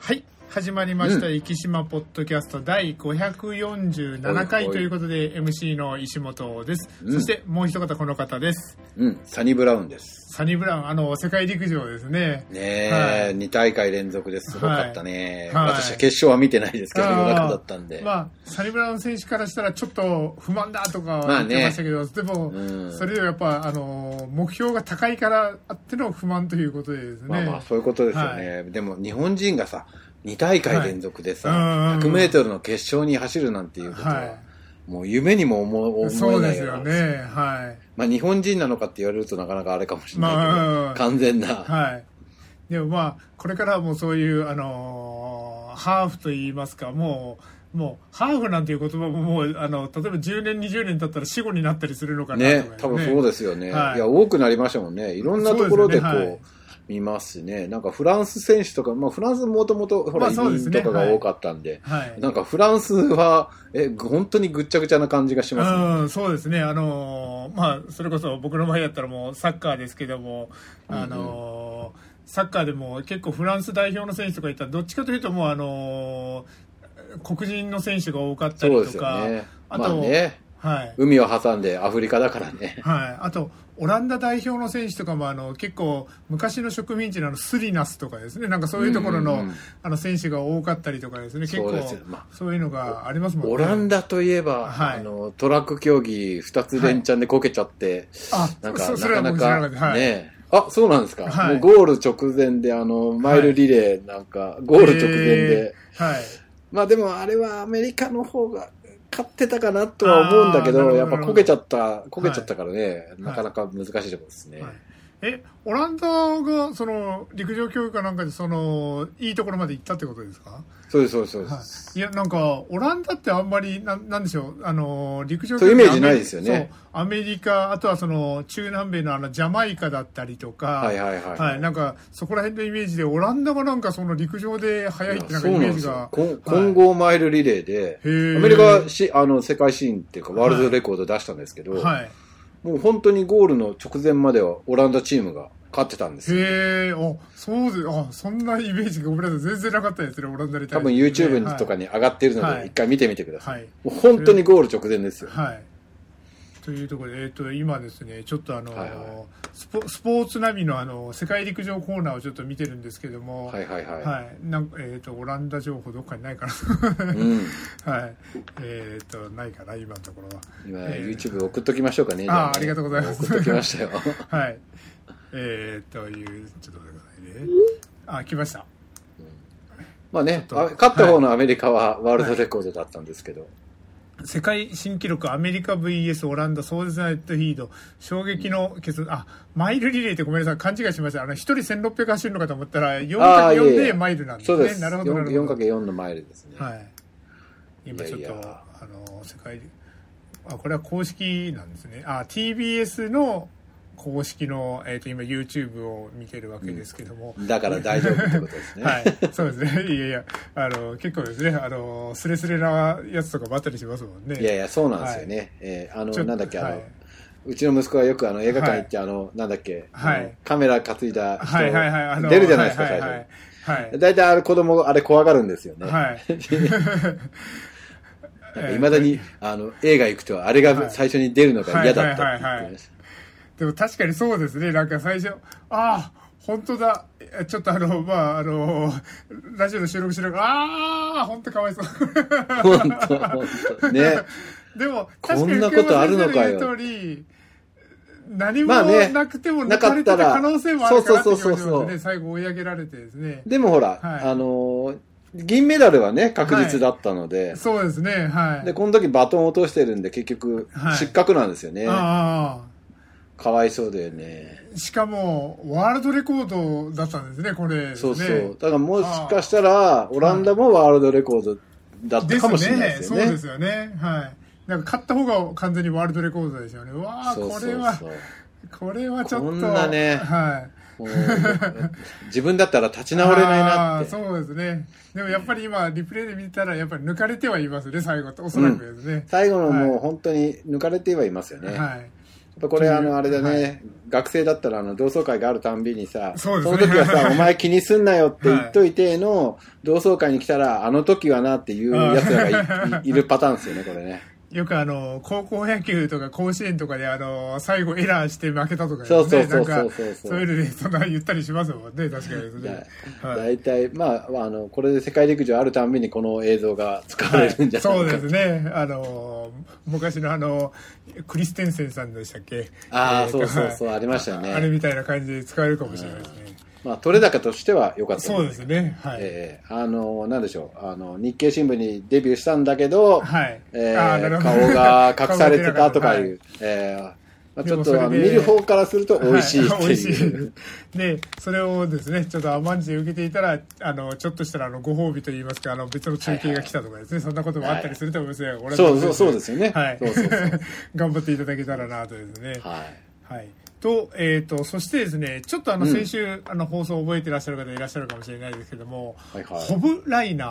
はい。始まりました、生島ポッドキャスト第547回ということで MC の石本です、うん。そしてもう一方この方ですうん、サニブラウンです。サニブラウンあの世界陸上ですね。ねえ、はい。2大会連続です。ごかったね。はい。はい。私は決勝は見てないですけど、夜中だったんで。まあサニブラウン選手からしたらちょっと不満だとかまあね。言ってましたけど、でも、うん。それでもやっぱあの目標が高いからあっての不満ということでですね、まあまあ、そういうことですよね。でも、日本人がさ、2大会連続でさ、はい。うんうんうん。100メートルの決勝に走るなんていうことは、はもう夢にも思思い、そえうないような。ですよね。はいまあ、日本人なのかって言われるとなかなかあれかもしれないけど、まあ完全な。はい。でもまあ、これからはもうそういう、あのーハーフといいますか、もう、もう、ハーフなんていう言葉ももう、あの、例えば10年、20年経ったら死後になったりするのかなとかね、多分そうですよね。はいい、や、多くなりましたもんね。いろんなところでこう、見ますしね。なんかフランス選手とか、まあフランスもともと、ほら、移民とかが多かったんで、はい。なんかフランスは、え、本当にぐっちゃぐちゃな感じがしますね。うん、そうですね。あのーまあ、それこそ僕の場合だったらもうサッカーですけども、あのーサッカーでも結構フランス代表の選手とかいったら、どっちかというともうあのー黒人の選手が多かったりとか、ね。あと、まあね、はい。海を挟んでアフリカだからね。はい、あとオランダ代表の選手とかもあの結構昔の植民地のスリナスとかですね。なんかそういうところの,、あの選手が多かったりとかですね。結構そうですよ。まあそういうのがありますもんね。オランダといえば、はい。あの、トラック競技二つ連チャンでこけちゃって、あなんか、なかなかか、った。はい。ねあ、そうなんですか。はい。もうゴール直前で、あの、マイルリレーなんか、ゴール直前で、えー。はい。まあでもあれはアメリカの方が勝ってたかなとは思うんだけど、どやっぱこけちゃった、こけちゃったからね、い。なかなか難しいところですね。はいえオランダがその陸上競技かなんかでそのいいところまで行ったってことですか？そうです、そうです、そうではす。い、いやなんかオランダってあんまりなんなんでしょう？あの陸上そういうイメージないですよね。アメリカあとはその中南米のあのジャマイカだったりとか、はいはいはい。はい、なんかそこら辺のイメージでオランダがなんかその陸上で速いってなんかイメージが。混合マイルリレーで、へー。アメリカはしあの世界新っていうかワールドレコード出したんですけど、はいもう本当にゴールの直前まではオランダチームが勝ってたんですよ。へえあそうであそんなイメージがごめんなさい全然なかったですねオランダに対多分 YouTube とかにに上がってるのはいで一回見てみてください。はいもう本当にゴール直前ですよ。はいというところで、えっと今ですねちょっとあの、はいはい。スポスポーツナビのあの世界陸上コーナーをちょっと見てるんですけども、はいはいはい。はい、なんかえっ、とオランダ情報どっかにないかな。うん。はい。えっ、とないかな今のところは。今、えー。YouTube 送っときましょうかね。あありがとうございます。送っときましたよ。はい。えー、というちょっと待ってくださいね。あ来ました。まあね、勝った方のアメリカはワールドレコードだったんですけど、世界新記録アメリカ VS オランダ壮絶なヘッドヒード衝撃の決あマイルリレーってごめんなさい。勘違いしました。あの一人1600走るのかと思ったらあーい 4×4 やいやでマイルなんですね。そうです。なるほどなるほど。4×4 のマイルですね。はい。今ちょっといやいやあの世界あこれは公式なんですね。あ TBS の公式の、えー、と今 YouTube を見てるわけですけども、だから大丈夫ってことですね。はい、そうですね。いやいや、あの、結構ですね、あの、スレスレなやつとかばったりしますもんね。いやいや、そうなんですよね。えーあの、なんだっけ、あの、はいうちの息子はよくあの映画館行って、あの、なんだっけ、はいカメラ担いだ人、はいはいはい。あの出るじゃないですか、最はいはい初。はい。大体あれ子供、あれ怖がるんですよね。はい。いまだに、あの、映画行くと、あれはいが最初に出るのが嫌だったって言ってましでも確かにそうですね。なんか最初、ああ、本当だ。えちょっとあの、まあ、あの、ラジオの収録しながら、ああ、本当かわいそう。た。本当本当ね。でも、こんなことあるのかより、何もなくてもな抜かれてた可能性もあるかなって気がしそうそうそう。最後追い上げられてですね。でもほら、はいあの、銀メダルはね、確実だったので、そうですね、はい。で、この時バトンを落としてるんで、結局はい、失格なんですよね。あかわいそうだよね。あ、しかも、ワールドレコードだったんですね、これ、そうそう。ねだからもしかしたら、オランダもワールドレコードだったかもしれないですよね。そうですよね。はい。なんか勝った方が完全にワールドレコードですよね。うわあ、これは、これはちょっと。こんなねはい。自分だったら立ち直れないなって。そうですね。でもやっぱり今、リプレイで見たら、やっぱり抜かれてはいますね、最後と。おそらくですね。最後のもうはい本当に抜かれてはいますよね。はい。ぱこれ、あの、あれだね、はい。学生だったら、あの、同窓会があるたんびにさ、そね。の時はさ、お前気にすんなよって言っといての、同窓会に来たら、あの時はなっていう奴らがい。いいるパターンですよね、これね。よくあの、高校野球とか甲子園とかであの、最後エラーして負けたとかね。そうそうそうそうそうそういうので、そんな言ったりしますもんね、確かにですね。はい大体、まあ、あの、これで世界陸上あるたんびにこの映像が使われるんじゃないか、そうですね。あの、昔のあの、クリステンセンさんでしたっけ？ああ、えーとそうそうそう、はいありましたよね。あれみたいな感じで使えるかもしれないですね。まあ、取れ高としては良かったそうですね。はい。えーあの、なんでしょう、あの、日経新聞にデビューしたんだけど、はい。えあーなるーほど顔が隠されてたとかいう、はいえーまあ、ちでょっと見る方からすると美味しいっていう。い。で、それをですね、ちょっと甘んじて受けていたら、あの、ちょっとしたら、あの、ご褒美といいますか、あの、別の中継が来たとかですね、そんなこともあったりすると思いますよ。俺はそうそうそうですよねはい。そうそうそう 頑張っていただけたらなとですね。はい。はい。と、えっ、と、そしてですね、ちょっとあの、うん。先週、あの、放送を覚えていらっしゃる方いらっしゃるかもしれないですけども、はいはい。ホブライナー、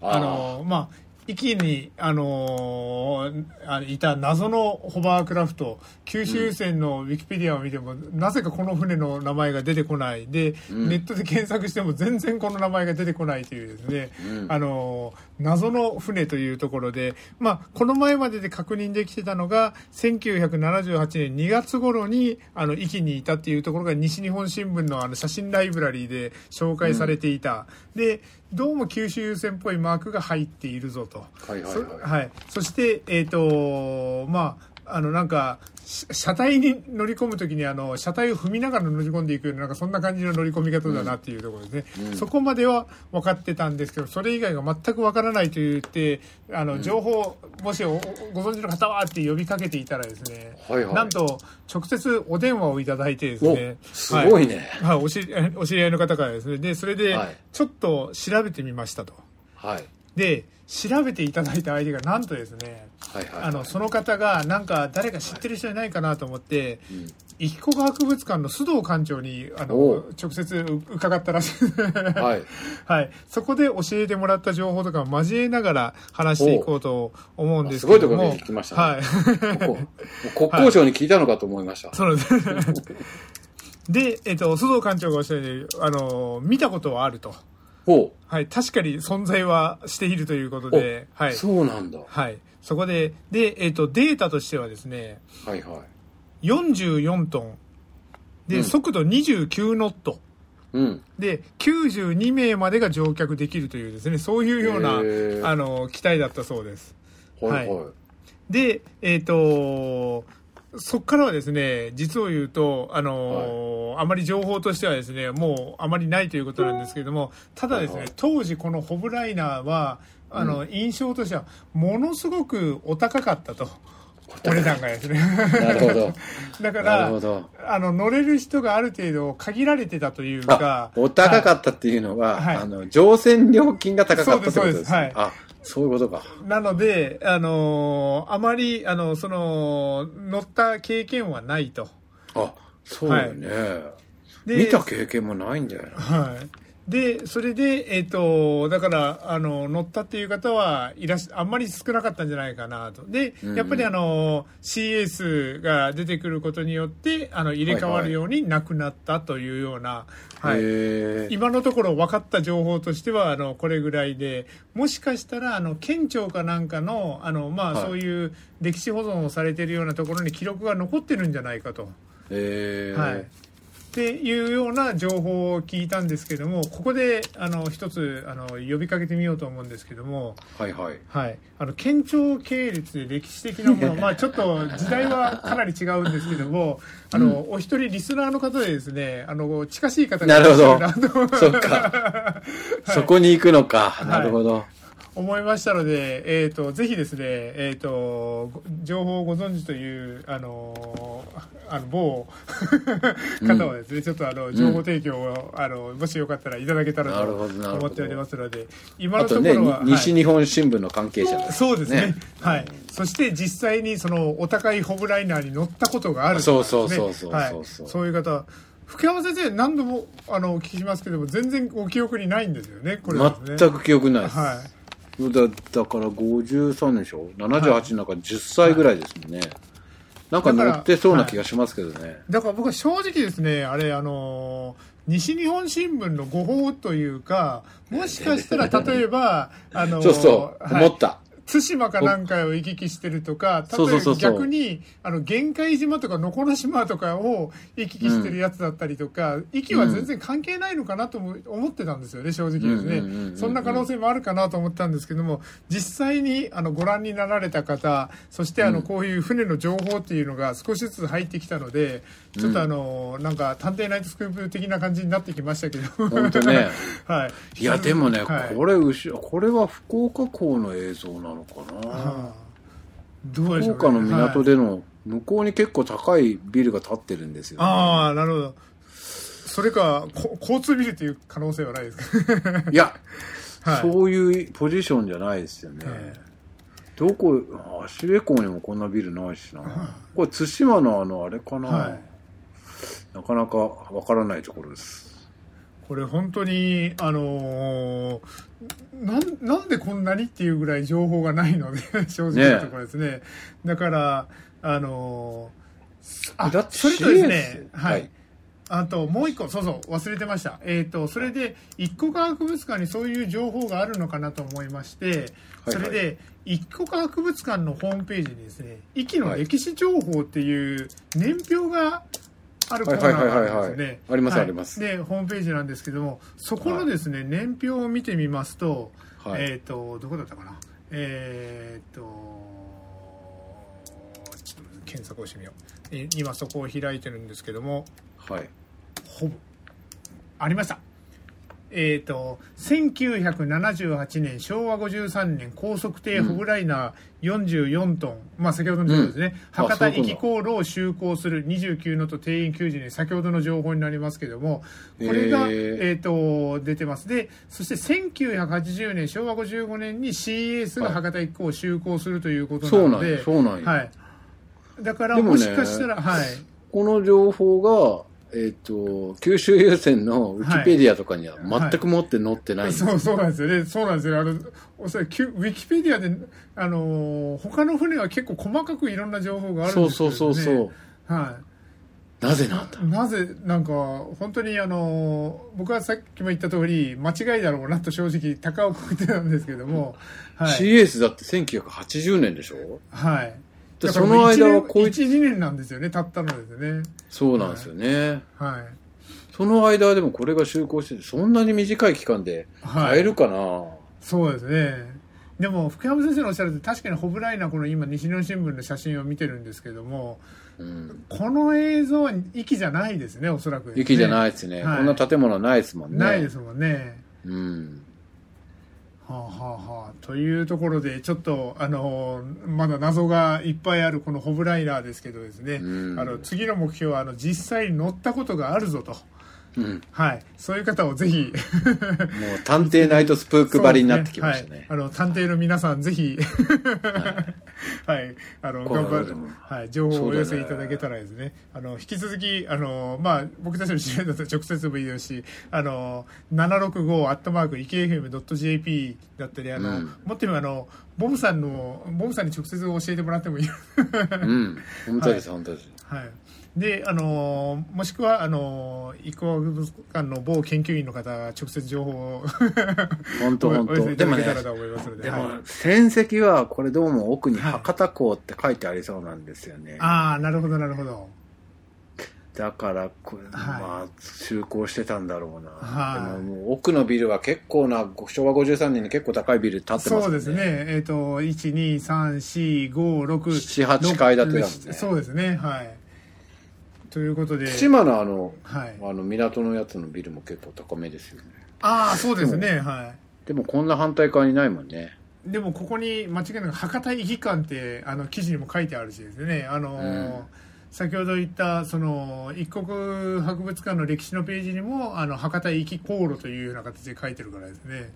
あー。あの、まあ、域に、あのーあのいた謎のホバークラフト、九州船のウィキペディアを見ても、なぜかこの船の名前が出てこない。で、うん。ネットで検索しても全然この名前が出てこないというですね、うん。あのー謎の船というところで、まあ、この前までで確認できてたのが、1978年2月頃に、あの、域にいたっていうところが西日本新聞のあの写真ライブラリーで紹介されていた。で、どうも九州船っぽいマークが入っているぞと。はいはいそはい。はい。そして、えっ、と、まあ、あの、なんか、し車体に乗り込むときに、あの、車体を踏みながら乗り込んでいくような、なんかそんな感じの乗り込み方だなっていうところですね。うん。そこまでは分かってたんですけど、それ以外が全く分からないと言って、あの、情報、もしおご存知の方はって呼びかけていたらですね、はいはい。なんと、直接お電話をいただいてですね、おすごいね。はい、はいお知り お知り合いの方からですね、で、それではい、ちょっと調べてみましたと。はい。で、調べていただいた相手がなんとですね、はいはい。あの、その方が、なんか、誰か知ってる人いないかなと思って、うん生き子博物館の須藤館長に、あおのう、直接う伺ったらしい。はい。はい。そこで教えてもらった情報とかを交えながら話していこうと思うんですすごいとこ。ろに聞きましたね。はい。ここ国交省に聞いたのかと思いました。そうです。で、えっと、須藤館長がおっしゃるように、あの、見たことはあると。ほはい。確かに存在はしているということう。で、おはい。そうなんだ。ははい。そこで、で、えっと、データとしてはですね、いはい。44トン。で、うん速度29ノット。うん。で、92名までが乗客できるというですね、そういうようなあの、機体だったそうです。はいははい。で、えっ、と、そっからはですね、実を言うと、あのあまり情報としてはですね、もうあまりないということなんですけれども、ただですね、はいはい当時このホブライナーは、あの、印象としては、ものすごくお高かったと。お値段がですね。なるほど。だから。あの、乗れる人がある程度限られてたというあか、、お高かっったっていうのは、はいあの、乗船料金が高かったってことですそうですそうですあ、そういうことか。なので、あのあまり、あの、その、乗った経験はないと。あ、そうよね。で見た経験もないんだよな。はい。で、それで、えっ、と、だから、あの、乗ったっていう方はいらっしあんまり少なかったんじゃないかなと。で、やっぱりあの、CS が出てくることによって、あの、入れ替わるようになくなったというような、はい。今のところ分かった情報としては、あの、これぐらいで、もしかしたら、あの、県庁かなんかの、あの、まあ、はいそういう歴史保存をされているようなところに記録が残ってるんじゃないかと。へえ。はい。っていうような情報を聞いたんですけども、ここで、あの、一つ、あの、呼びかけてみようと思うんですけども、はいはい。はい。あの、県庁系列で歴史的なもの、まあちょっと時代はかなり違うんですけども、あの、お一人リスナーの方でですね、あの、近しい方がいらっしゃるなとそっか。そこに行くのか。いなるほど。思いましたので、えっ、と、ぜひですね、えっ、と、ご情報をご存知という、あの、あの、某 方はですね、ちょっとあの、情報提供を、あの、もしよかったらいただけたらと思っておりますので、今のところは、に西はい日本新聞の関係者ですそうですねはい。そして実際にそのお高いホブライナーに乗ったことがあるそうそうそうそうはいそういう方、福山先生何度もあのお聞きしますけども、全然ご記憶にないんですよね、これね。全く記憶ないです。はい。だだから53でしょ ?78 なんか10歳ぐらいですもんね。なんか乗ってそうな気がしますけどね。だから僕は正直ですね、あれ、あのー西日本新聞の誤報というか、もしかしたら例えば、あのー そうそう、はい思った。対馬かなんかを行き来してるとか、例えば逆に、あの、玄海島とか能古島とかを行き来してるやつだったりとか、息は全然関係ないのかなとも思ってたんですよね、正直ですうんうんうんうんうね。んそんな可能性もあるかなと思ったんですけども、実際に、あの、ご覧になられた方、そして、あの、こういう船の情報っていうのが少しずつ入ってきたので、ちょっとあの、なんか、探偵ナイトスクープ的な感じになってきましたけど。本当ね。はい。いや、でもね、はいこれ、これは福岡港の映像なのかな。はあどうでしょう、ね、福岡の港はいでの、向こうに結構高いビルが建ってるんですよ、ね。ああ、なるほど。それか、こ交通ビルという可能性はないですか？いや、はいそういうポジションじゃないですよね。えどこ、あ芦レ港にもこんなビルないしな。これ、対馬のあの、あれかな。はいなかなかわからないところです。これ本当に、あのーなん、なんでこんなにっていうぐらい情報がないので、正直なところですね。だから、あのーあ、だってそれとですね、ははいい。あと、もう一個、そうそう、忘れてました。えっ、と、それで、一個科博物館にそういう情報があるのかなと思いまして、はいはいそれで、一個科博物館のホームページにですね、壱岐の歴史情報っていう年表があるコーナーがあるんですね。ありますはいありますで、ホームページなんですけども、そこのですね、年表を見てみますと、はいえっ、と、どこだったかな？えっ、と、ちょっと検索をしてみよう。え今そこを開いてるんですけども、はい。ほぼありましたえっ、と1978年昭和53年高速艇ホブライナー44トン、まあ先ほどの情報ですね、うん。あ博多そういうこと行き航路を就航する29のと定員90人先ほどの情報になりますけどもこれが、へーえー、と出てます。でそして1980年昭和55年に CS が博多行き航を就航するということそうなので、そうなんや。はい、だからもしかしたら、はい。この情報が、えっ、と、九州優先のウィキペディアとかには全く持って載ってないんですよそうそうなんですよね。そうなんですよ。あの、おそらくウィキペディアで、あのー他の船は結構細かくいろんな情報があるんですけど、ね、そうそうそうそう。はなぜなんだ？い。なぜ、なんか、本当にあのー僕はさっきも言った通り、間違いだろうなと正直、高をくくってたんですけども、はい。CS だって1980年でしょ？はい。でその間はこい1、2年なんですよね、たったのですね。そうなんですよね。はい。その間はでもこれが就航してて、そんなに短い期間ではい買えるかな、そうですね。でも、福山先生のおっしゃるとり確かにホブライナーこの今、西日本新聞の写真を見てるんですけども、うん。この映像は息じゃないですね、おそらく、ね。雪じゃないですね、はいこんな建物はないですもんね。ないですもんね。うん。はあ、はあはあ、というところで、ちょっと、あの、まだ謎がいっぱいあるこのホブライナーですけどですね、うん。あの次の目標はあの実際に乗ったことがあるぞと。うん。はい。そういう方をぜひ、もう探偵ナイトスプークばりになってきましたね。はい。あの、探偵の皆さん、ぜひ、はい。あの、これ頑張るはい。情報をお寄せいただけたらですね、あの、引き続き、あの、まあ、僕たちの知り合いだと直接もいいですし、あの、765アットマーク EKFM.jp だったり、あの、うんもっと言えば、あの、ボブさんの、ボブさんに直接教えてもらってもいい。うん。本当です、本当です。はい。で、あのもしくは、あのー、育博物館の某研究員の方が直接情報を 本当本当。でもねいただけた、らと思いますので。も、戦績はこれどうも奥にはい博多港って書いてありそうなんですよね。ああ、なるほど、なるほど。だからこれ、はいまあ、就航してたんだろうな。はいでももう奥のビルは結構な、昭和53年に結構高いビル建ってますね。そうですね。えっ、と、1、2、3、4、5、6、7 8階建てだもんねそうですね、はい。ということで。対馬のあの、はい。あの港のやつのビルも結構高めですよね。ああ、そうですね、はでもこんな反対側にないもんね。い。でも、ここに間違いなく博多行き館って、あの、記事にも書いてあるしですね、あのーうん先ほど言った、その、一国博物館の歴史のページにも、あの、博多行き航路というような形で書いてるからですね。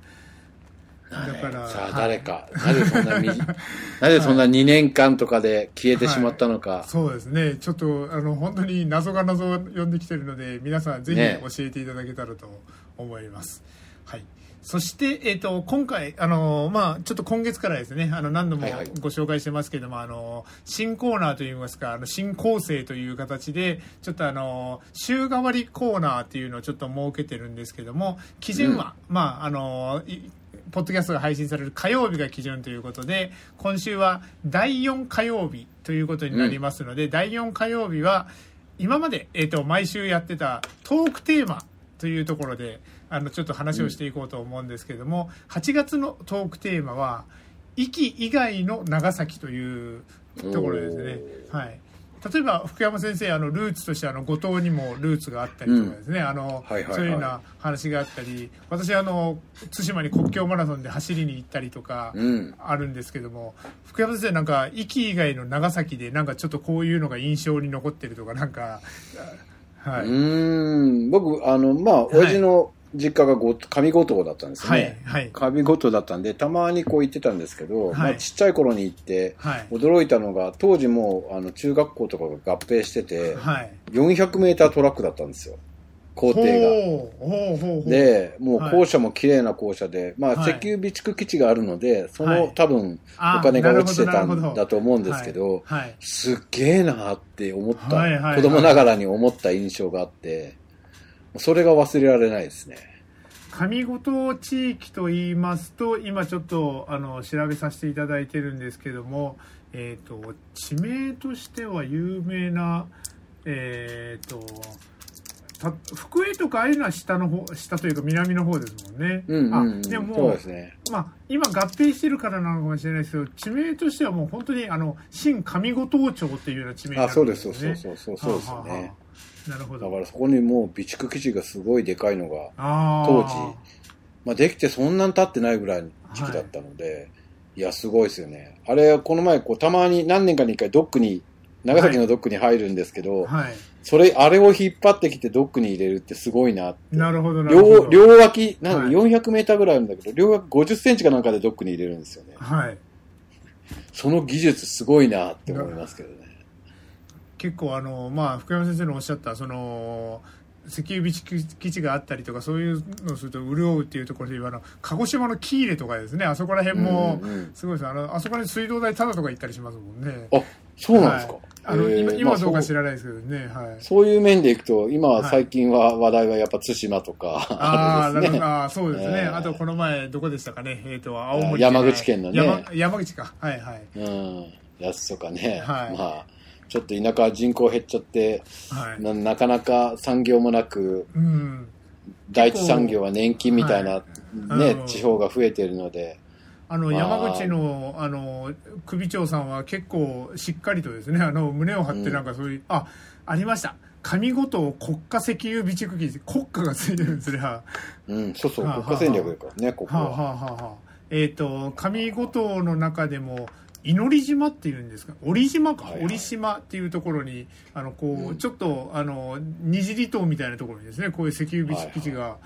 だからさあはい誰か、なぜそんなみ なぜそんな2年間とかで消えてしまったのか、そうですね。ちょっと、あの、本当に謎が謎を呼んできてるので、皆さんぜひね。教えていただけたらと思います。はい。そして、えっ、と、今回、あの、まあ、ちょっと今月からですね、あの、何度もはいはい。ご紹介してますけども、あの、新コーナーといいますか、あの、新構成という形で、ちょっとあの、週替わりコーナーっていうのをちょっと設けてるんですけども、基準は、まあ、あの、いポッドキャストが配信される火曜日が基準ということで、今週は第4火曜日ということになりますので、第4火曜日は、今まで、えっ、と、毎週やってたトークテーマというところで、あの、ちょっと話をしていこうと思うんですけども、8月のトークテーマは、息以外の長崎というところですね。はい。例えば福山先生あのルーツとしてあの後藤にもルーツがあったりとかですね、あのはいはいはい。そういうような話があったり。私あの対馬に国境マラソンで走りに行ったりとかうん。あるんですけども、福山先生なんか壱岐以外の長崎でなんかちょっとこういうのが印象に残ってるとかなんかはい、うーん。僕、あの、まあ、親父の実家がご上五島だったんですはいね。はい。上五島だったんで、たまにこう行ってたんですけど、はい。まあ、ちっちゃい頃に行って、はい。驚いたのが、当時もう、あの、中学校とかが合併してて、はい。400メータートラックだったんですよ。校庭が。で、もうはい。校舎も綺麗な校舎で、まあ、はい。石油備蓄基地があるので、その、はい。多分、あお金が落ちてたんだと思うんですけど、はい。すっげえなって思った、子供ながらに思った印象があって、それが忘れられないですね。上五島地域と言いますと今ちょっとあの調べさせていただいてるんですけども、えー、と地名としては有名な、えー、とた福江とかああいうのは下の方下というか南の方ですもんね。うんうん、うん。あでもね。まあ、今合併してるからなのかもしれないですけど地名としてはもう本当にあの新上五島町っていうような地名になあ、るそうです、そうんねそうそうそう、そうですね。あなるほど。だからそこにもう備蓄基地がすごいでかいのが、当時まあ、できてそんなに経ってないぐらいの時期だったので、い、や、すごいですよね。あれ、この前、こう、たまに何年かに一回ドックに、長崎のドックに入るんですけど、はい。それ、あれを引っ張ってきてドックに入れるってすごいなって。なるほど、なるほど。両、両脇、なんかはい400メーターぐらいあるんだけど、両脇50センチかなんかでドックに入れるんですよね。はい。その技術すごいなって思いますけどね。結構あの、まあ、福山先生のおっしゃったその石油備蓄基地があったりとかそういうのをすると潤うっていうところで言うあの鹿児島の喜入とかですねあそこら辺もすごいですあのあそこに水道代タダとか行ったりしますもんねあ、そうなんですか。はいあの今今はどうか知らないですけどね、はいそういう面でいくと、今ははい最近は話題はやっぱ対馬とか、ああ、あれですね。なるほど。あーそうですね。えーあと、この前、どこでしたかね。えっ、と、青森山口県のね山山口か。はいはい。うん。やつとかね。はいまあ、ちょっと田舎人口減っちゃって、はい。ななかなか産業もなく、うん。第一産業は年金みたいな、ね、うん地方が増えてるので、あの、まあ山口の、あの、首長さんは結構しっかりとですね、あの、胸を張ってなんかそういう、あ、ありました。上五島国家石油備蓄基地、国家がついてるんですね。はうん、そうそう、はあ国家戦略だからね、ここあ、はあは。はあはあ、えっ、と、上五島の中でも、祈り島っていうんですか？折島か、はいはい。折島っていうところにあのこう、うん。ちょっとあの二次離島みたいなところにですね。こういう石油備蓄基地が、は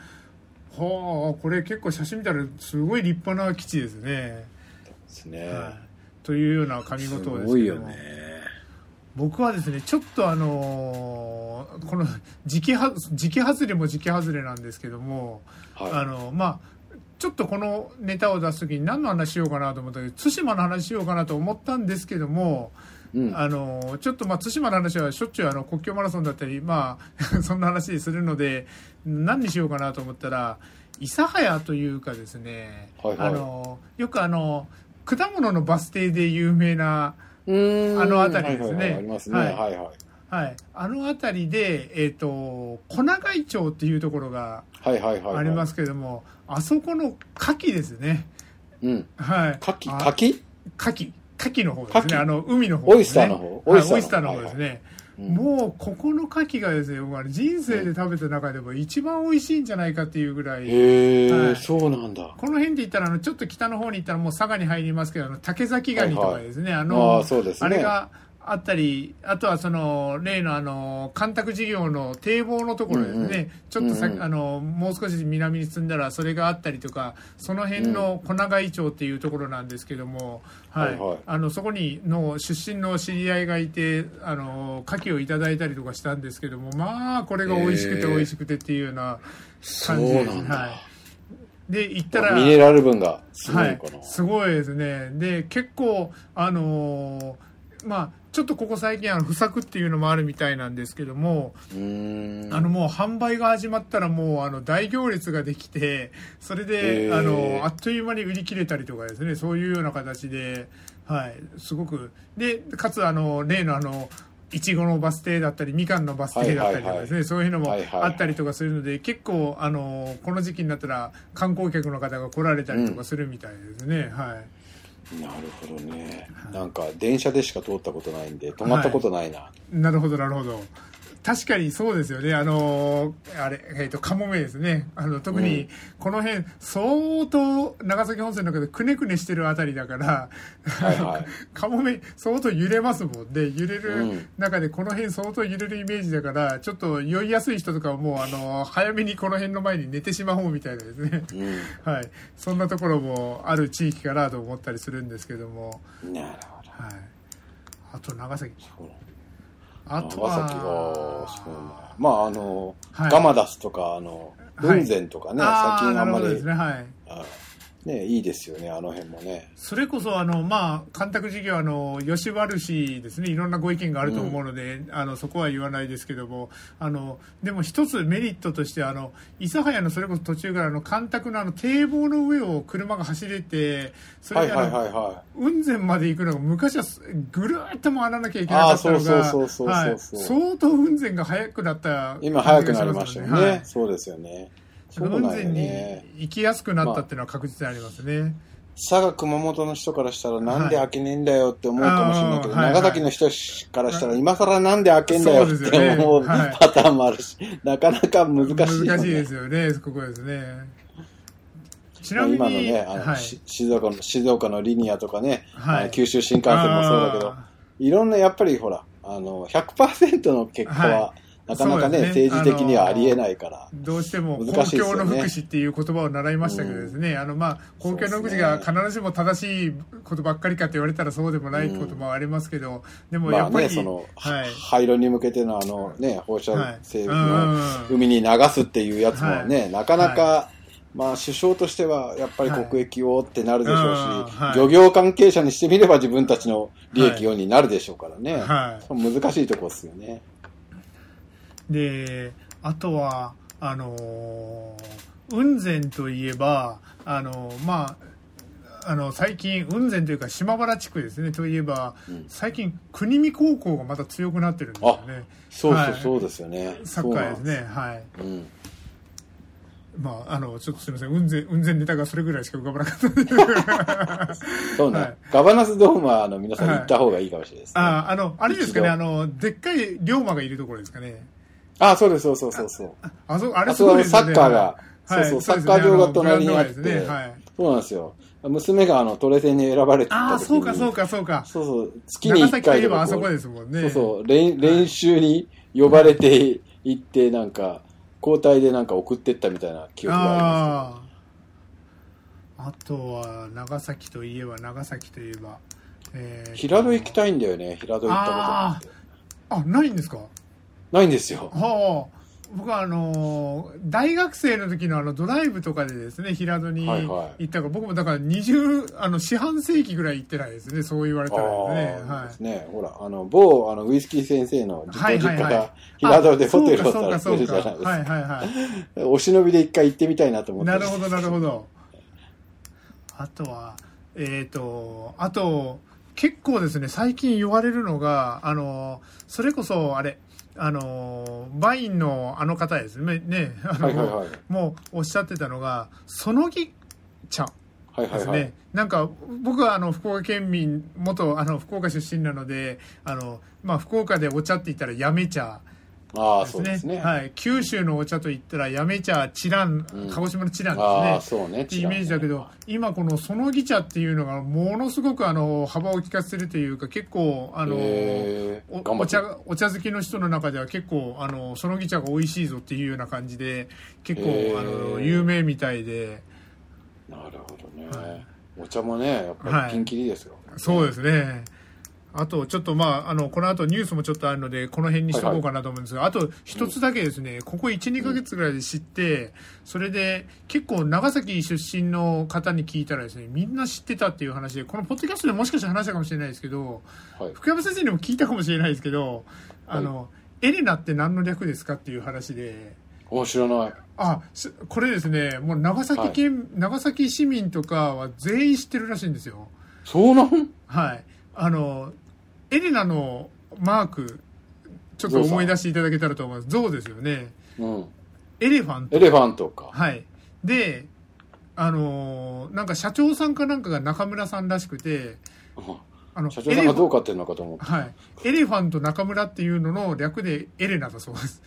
あこれ結構写真見たらすごい立派な基地ですね、ですね。はい、というような上五す島ですけども。ね。僕はですねちょっとあのーこの時期は時期外れも時期外れなんですけども、あはのまあちょっとこのネタを出す時に何の話しようかなと思ったけど対馬の話しようかなと思ったんですけども、い。うん。あのちょっとまあ対馬の話はしょっちゅうあの国境マラソンだったりまあ そんな話するので何にしようかなと思ったら諫早というかですね、はいはい。あのよくあの果物のバス停で有名なあの辺りですねはいはいはいあの辺りで、えっと小長井町っていうところがはいはいはいはい。ありますけれども、あそこの牡蠣ですね。うん。はい。牡蠣？あ牡蠣？牡蠣。の方ですね。あの、海の方ですね。オイスターのオイスターの方オイスターの方ですね。うんもう、ここの牡蠣がですね、僕は人生で食べた中でも一番美味しいんじゃないかっていうぐらい、はいそうなんだ。この辺で言ったら、あの、ちょっと北の方に行ったらもう佐賀に入りますけど、あの、竹崎ガニとかですね、ああのあ、、そうですね。あれがあったり、あとはその、例のあの、干拓事業の堤防のところですね、うんうんちょっとさ、うんうんあの、もう少し南に進んだらそれがあったりとか、その辺の小長井町っていうところなんですけども、はい。はいはいあの、そこにの出身の知り合いがいて、あの、牡蠣をいただいたりとかしたんですけども、まあ、これが美味しくて美味しくてっていうような感じで、なんだ。はい。で行ったらミネラル分がすごはいいかな。、すごいですねで結構あのーまあちょっとここ最近あの不作っていうのもあるみたいなんですけども。あのもう販売が始まったらもうあの大行列ができてそれで、あのあっという間に売り切れたりとかですねそういうような形で、はい、すごく。でかつあの例のあのいちごのバス停だったりみかんのバス停だったりとかですね、そういうのもあったりとかするので、結構あのこの時期になったら観光客の方が来られたりとかするみたいですね、はいなるほどね。なんか、電車でしか通ったことないんで、止まったことないな。なるほどなるほど確かにそうですよね。あのあれえっ、とカモメですね。あの特うにん。この辺相当長崎温泉の中でくねくねしてるあたりだから、はいはい。カモメ相当揺れますもんで揺れうるん。中でこの辺相当揺れるイメージだからちょっと酔いやすい人とかはもうあの早めにこの辺の前に寝てしまおうみたいなですね。うん。はい。そんなところもある地域かなと思ったりするんですけども。なるほど。はい。あと長崎。そうあと長崎が、はそうなまあ、あの、はい。ガマダスとか、あの、はい。雲仙とかね、最近あんまり、なるほどですね。はい。あね、いいですよね、あの辺もね。それこそあの、まあ、干拓事業あの吉原市ですねいろんなご意見があると思うので、あのそこは言わないですけどもあのでも一つメリットとしてあの諫早のそれこそ途中からあの干拓のあの堤防の上を車が走れてそはいはいれであの、はいは雲仙まで行くのが昔はすぐるーっと回らなきゃいけなかったのがそうそうそうそうそうはい相当雲仙が速くなったい。今早くなりましたよね。はいそうですよね。そう雲仙にね。行きやすくなったっていうのは確実にありますね。佐賀熊本の人からしたらなんで開けねえんだよって思うかもしれないけど、はい長崎の人からしたら今更なんで開けんだよって思うはいパターンもあるし、なかなか難しいよね。難しいですよね、ここですね。ちなみに、今のね、あの、はい、し静岡の、静岡のリニアとかね、はい九州新幹線もそうだけど、あいろんなやっぱりほら、あの、100%の結果は、はなかなかねね。政治的にはありえないから。ーどうしても公共の福祉っていう言葉を習いましたけどですね、あのまあ公共の福祉が必ずしも正しいことばっかりかって言われたらそうでもないこともありますけど、でもまあね、やっぱり、その、はい、廃炉に向けてのあのね、放射はい性うん。の海に流すっていうやつもね、なかなか、まあ首相としてはやっぱり国益をってなるでしょうし、うん。はい。漁業関係者にしてみれば自分たちの利益をになるでしょうからね。はい。難しいところですよね。であとはあのー雲仙といえばあのーまああの最近雲仙というか島原地区ですねといえば、うん。最近国見高校がまた強くなってるんですよね。そうそうはい。そうですよね。サッカーですねはいそうなん。まああのちょっとすみません。雲仙雲仙ネタがそれぐらいしか浮かばなかったそうね、はい。ガバナスドームはあの皆さん行った方がいいかもしれないですね。ああのあれですかねあのでっかい龍馬がいるところですかねあそうです、そうそうそうそう。あそあれあそこはすごいですよね。サッカーが、はい。そうそう、はいサッカー場が隣にあって、そうなんですよ。娘があのトレセンに選ばれてあた時にあそうかそうかそうか。そうそう、月に1長崎とい回でもこうえばあそこですもんね。そうそう練、練習に呼ばれて行って、なんか、交代でなんか送ってったみたいな記憶がありまあああとは長崎といえば長崎といえば、えーす。平戸行きたいんだよね、平戸行ったことなくて。あないんですか？ないんですよ。はあ僕はあのー大学生の時のあのドライブとかでですね平戸にはい行はい。ったから、僕もだから20あの四半世紀ぐらい行ってないですねそう言われたらね。はですね。ほら、あの、某、あの、ウイスキー先生の実はい家実家はいはいが平戸でホテルをされてるじゃないですか。はいはいはい。お忍びで一回行ってみたいなと思って。なるほどなるほど。あとはえっ、とあと結構ですね最近言われるのがあのそれこそあれあのバインのあの方ですねねあの、はいはいはい。もうおっしゃってたのがそのぎ茶ですね、はいはいはい。なんか僕はあの福岡県民元あの福岡出身なのであの、まあ、福岡でお茶って言ったらやめ茶ああ、そうですね。はい、九州のお茶といったらやめ茶チラン、うん。鹿児島のチランですああ、ねそうね。ってイメージだけど、今このそのぎ茶っていうのがものすごくあの幅を利かせてるというか結構あのお茶お茶好きの人の中では結構あのそのぎ茶が美味しいぞっていうような感じで結構あの有名みたいで。なるほどね。はいお茶もね、やっぱりピンキリですよ。そうですねあと、ちょっとまあ、あの、この後ニュースもちょっとあるので、この辺にしとこうかなと思うんですが、あと一つだけですね、ここ1、2ヶ月ぐらいで知って、それで結構長崎出身の方に聞いたらですね、みんな知ってたっていう話で、このポッドキャストでもしかしたら話したかもしれないですけど、はい。福山先生にも聞いたかもしれないですけど、あの、エレナって何の略ですかっていう話で、お知らない。あ、すこれですね、もう長崎県、長崎市民とかは全員知ってるらしいんですよ。そうなん？はい。あの、エレナのマーク、ちょっと思い出していただけたらと思います。象ですよね。うん。エレファント。 elephant か。はい。で、あのーなんか社長さんかなんかが中村さんらしくて、あの、社長さんがどうエレフ飼ってるのかと思って。ァはい。エレファント中村っていうのの略でエレナだそうです。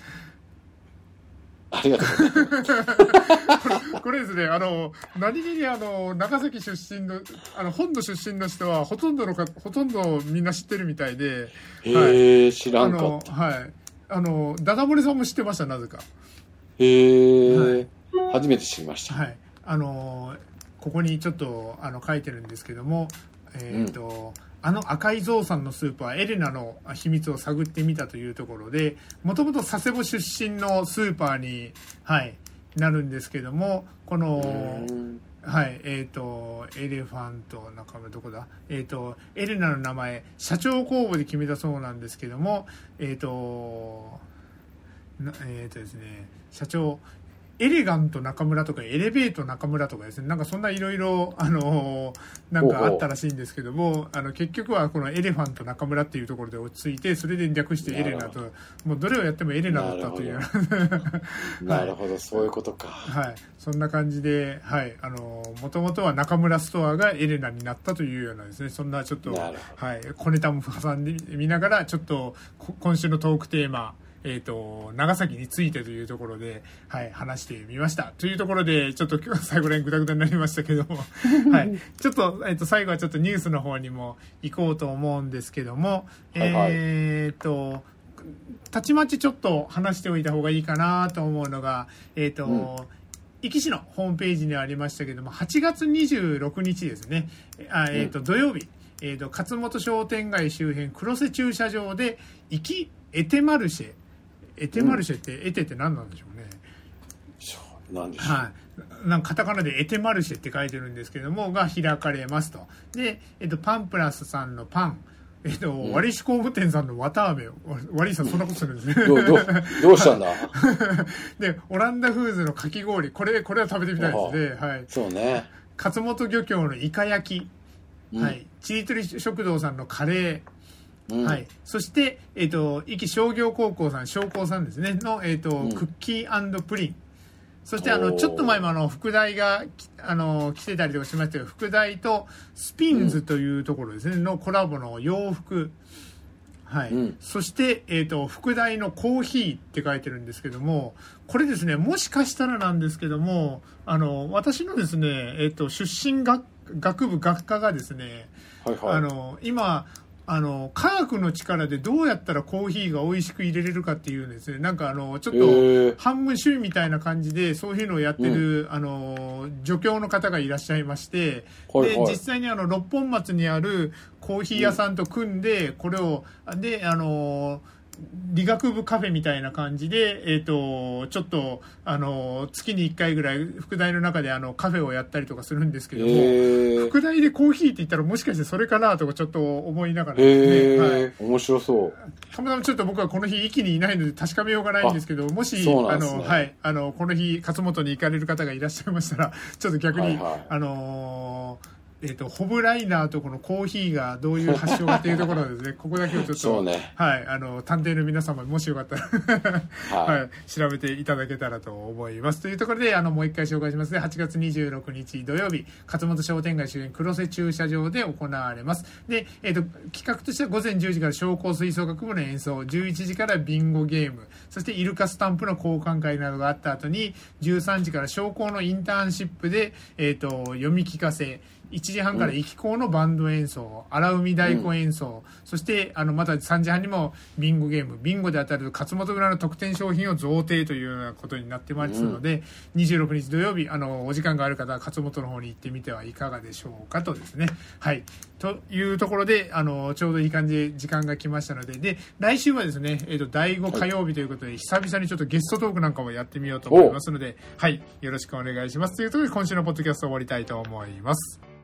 ありがとうございます。これですね、あの、何気にあの、長崎出身の、あの、本土出身の人は、ほとんどのか、ほとんどみんな知ってるみたいで、へえ、知らあんかっの、はい。あの、ダダ漏れさんも知ってました、なぜか。た。へはえ、初めて知りました。はい。あの、ここにちょっと、あの、書いてるんですけども、えっ、と、あの赤いゾウさんのスーパー、エレナの秘密を探ってみたというところで、もともと佐世保出身のスーパーに、はい、なるんですけども、この、うん。はい、えっ、と、エレファント、中村どこだ？えっ、と、エレナの名前、社長公募で決めたそうなんですけども、えっ、と、なえっ、とですね、社長、エレガント中村とかエレベート中村とかですね、なんかそんないろいろ、あのなんかあったらしいんですけども、あの、結局はこのエレファント中村っていうところで落ち着いて、それで略してエレナと、もうどれをやってもエレナだったという。なるほど、そういうことか。はい、そんな感じで、はい、あの、もともとは中村ストアがエレナになったというようなですね、そんなちょっと、はい、小ネタも挟んでみながら、ちょっと、こ今週のトークテーマ、えっ、と、長崎についてというところで、はい、話してみました。というところで、ちょっと今日 最後らへんぐだぐだになりましたけども、はい、ちょっと、えっ、と、最後はちょっとニュースの方にも行こうと思うんですけども、はいはい。えっ、と、たちまちちょっと話しておいた方がいいかなと思うのが、えっ、と、うん。壱岐市のホームページにありましたけども、8月26日ですね、あえっ、と、土曜日、えっ、と、勝本商店街周辺黒瀬駐車場で、壱岐エテマルシェ、エテマルシェって、エテって何なんでしょうね。そうなんでしょう。はい。なんかカタカナでエテマルシェって書いてるんですけども、が開かれますと。で、えっと、パンプラスさんのパン、えっと、ん割り工務店さんの綿あめ、わ割りさんそんなことするんですね。どう、どう、どうしたんだ？で、オランダフーズのかき氷、これ、これは食べてみたいですね。はい。そうね。勝本漁協のイカ焼き、うんはい。ちりとり食堂さんのカレー、うんはい。そして、えっ、と、壱岐商業高校さん、商工さんですね、の、えっ、と、んクッキープリン。そして、あの、ちょっと前もあの、副題が、きあの、来てたりとかしましたけど、副題とスピンズというところですね、のコラボの洋服。はい。うんそして、えっ、と、副題のコーヒーって書いてるんですけども、これですね、もしかしたらなんですけども、あの、私のですね、えっ、と、出身学、学部学科がですね、はいはい。あの今あの科学の力でどうやったらコーヒーが美味しく入れれるかっていうですね。なんかあのちょっへとー。半分趣味みたいな感じでそういうのをやってる、あの助教の方がいらっしゃいまして、はいはい。で実際にあの六本松にあるコーヒー屋さんと組んで、これをであの理学部カフェみたいな感じで、えっ、と、ちょっと、あの、月に1回ぐらい、副題の中であの、カフェをやったりとかするんですけども、副題でコーヒーって言ったらもしかしてそれかなとかちょっと思いながらですね、はい、面白そう。たまたまちょっと僕はこの日駅にいないので確かめようがないんですけどもしあの、はい、あのこの日勝本に行かれる方がいらっしゃいましたらちょっと逆に、はいはい。あのーえっ、とホブライナーとこのコーヒーがどういう発祥かっていうところをですね ここだけをちょっとねはいあの探偵の皆様もしよかったらは はい、調べていただけたらと思います。というところで、あの、もう一回紹介しますね。8月26日土曜日、勝本商店街周辺黒瀬駐車場で行われます。で、えっ、と、企画としては午前10時から商工吹奏楽部の演奏、11時からビンゴゲーム、そしてイルカスタンプの交換会などがあった後に、13時から商工のインターンシップで、えっ、と、読み聞かせ、1時半から駅校のバンド演奏、荒海太鼓演奏、そしてあのまた3時半にもビンゴゲームビンゴで当たる勝本村の特典商品を贈呈というようなことになってますので、26日土曜日あのお時間がある方は勝本の方に行ってみてはいかがでしょうかとですねはいというところであのちょうどいい感じで時間が来ましたのでで来週はですね、えー、と第5火曜日ということで、久々にちょっとゲストトークなんかもやってみようと思いますのではいよろしくお願いしますというところで今週のポッドキャスト終わりたいと思います。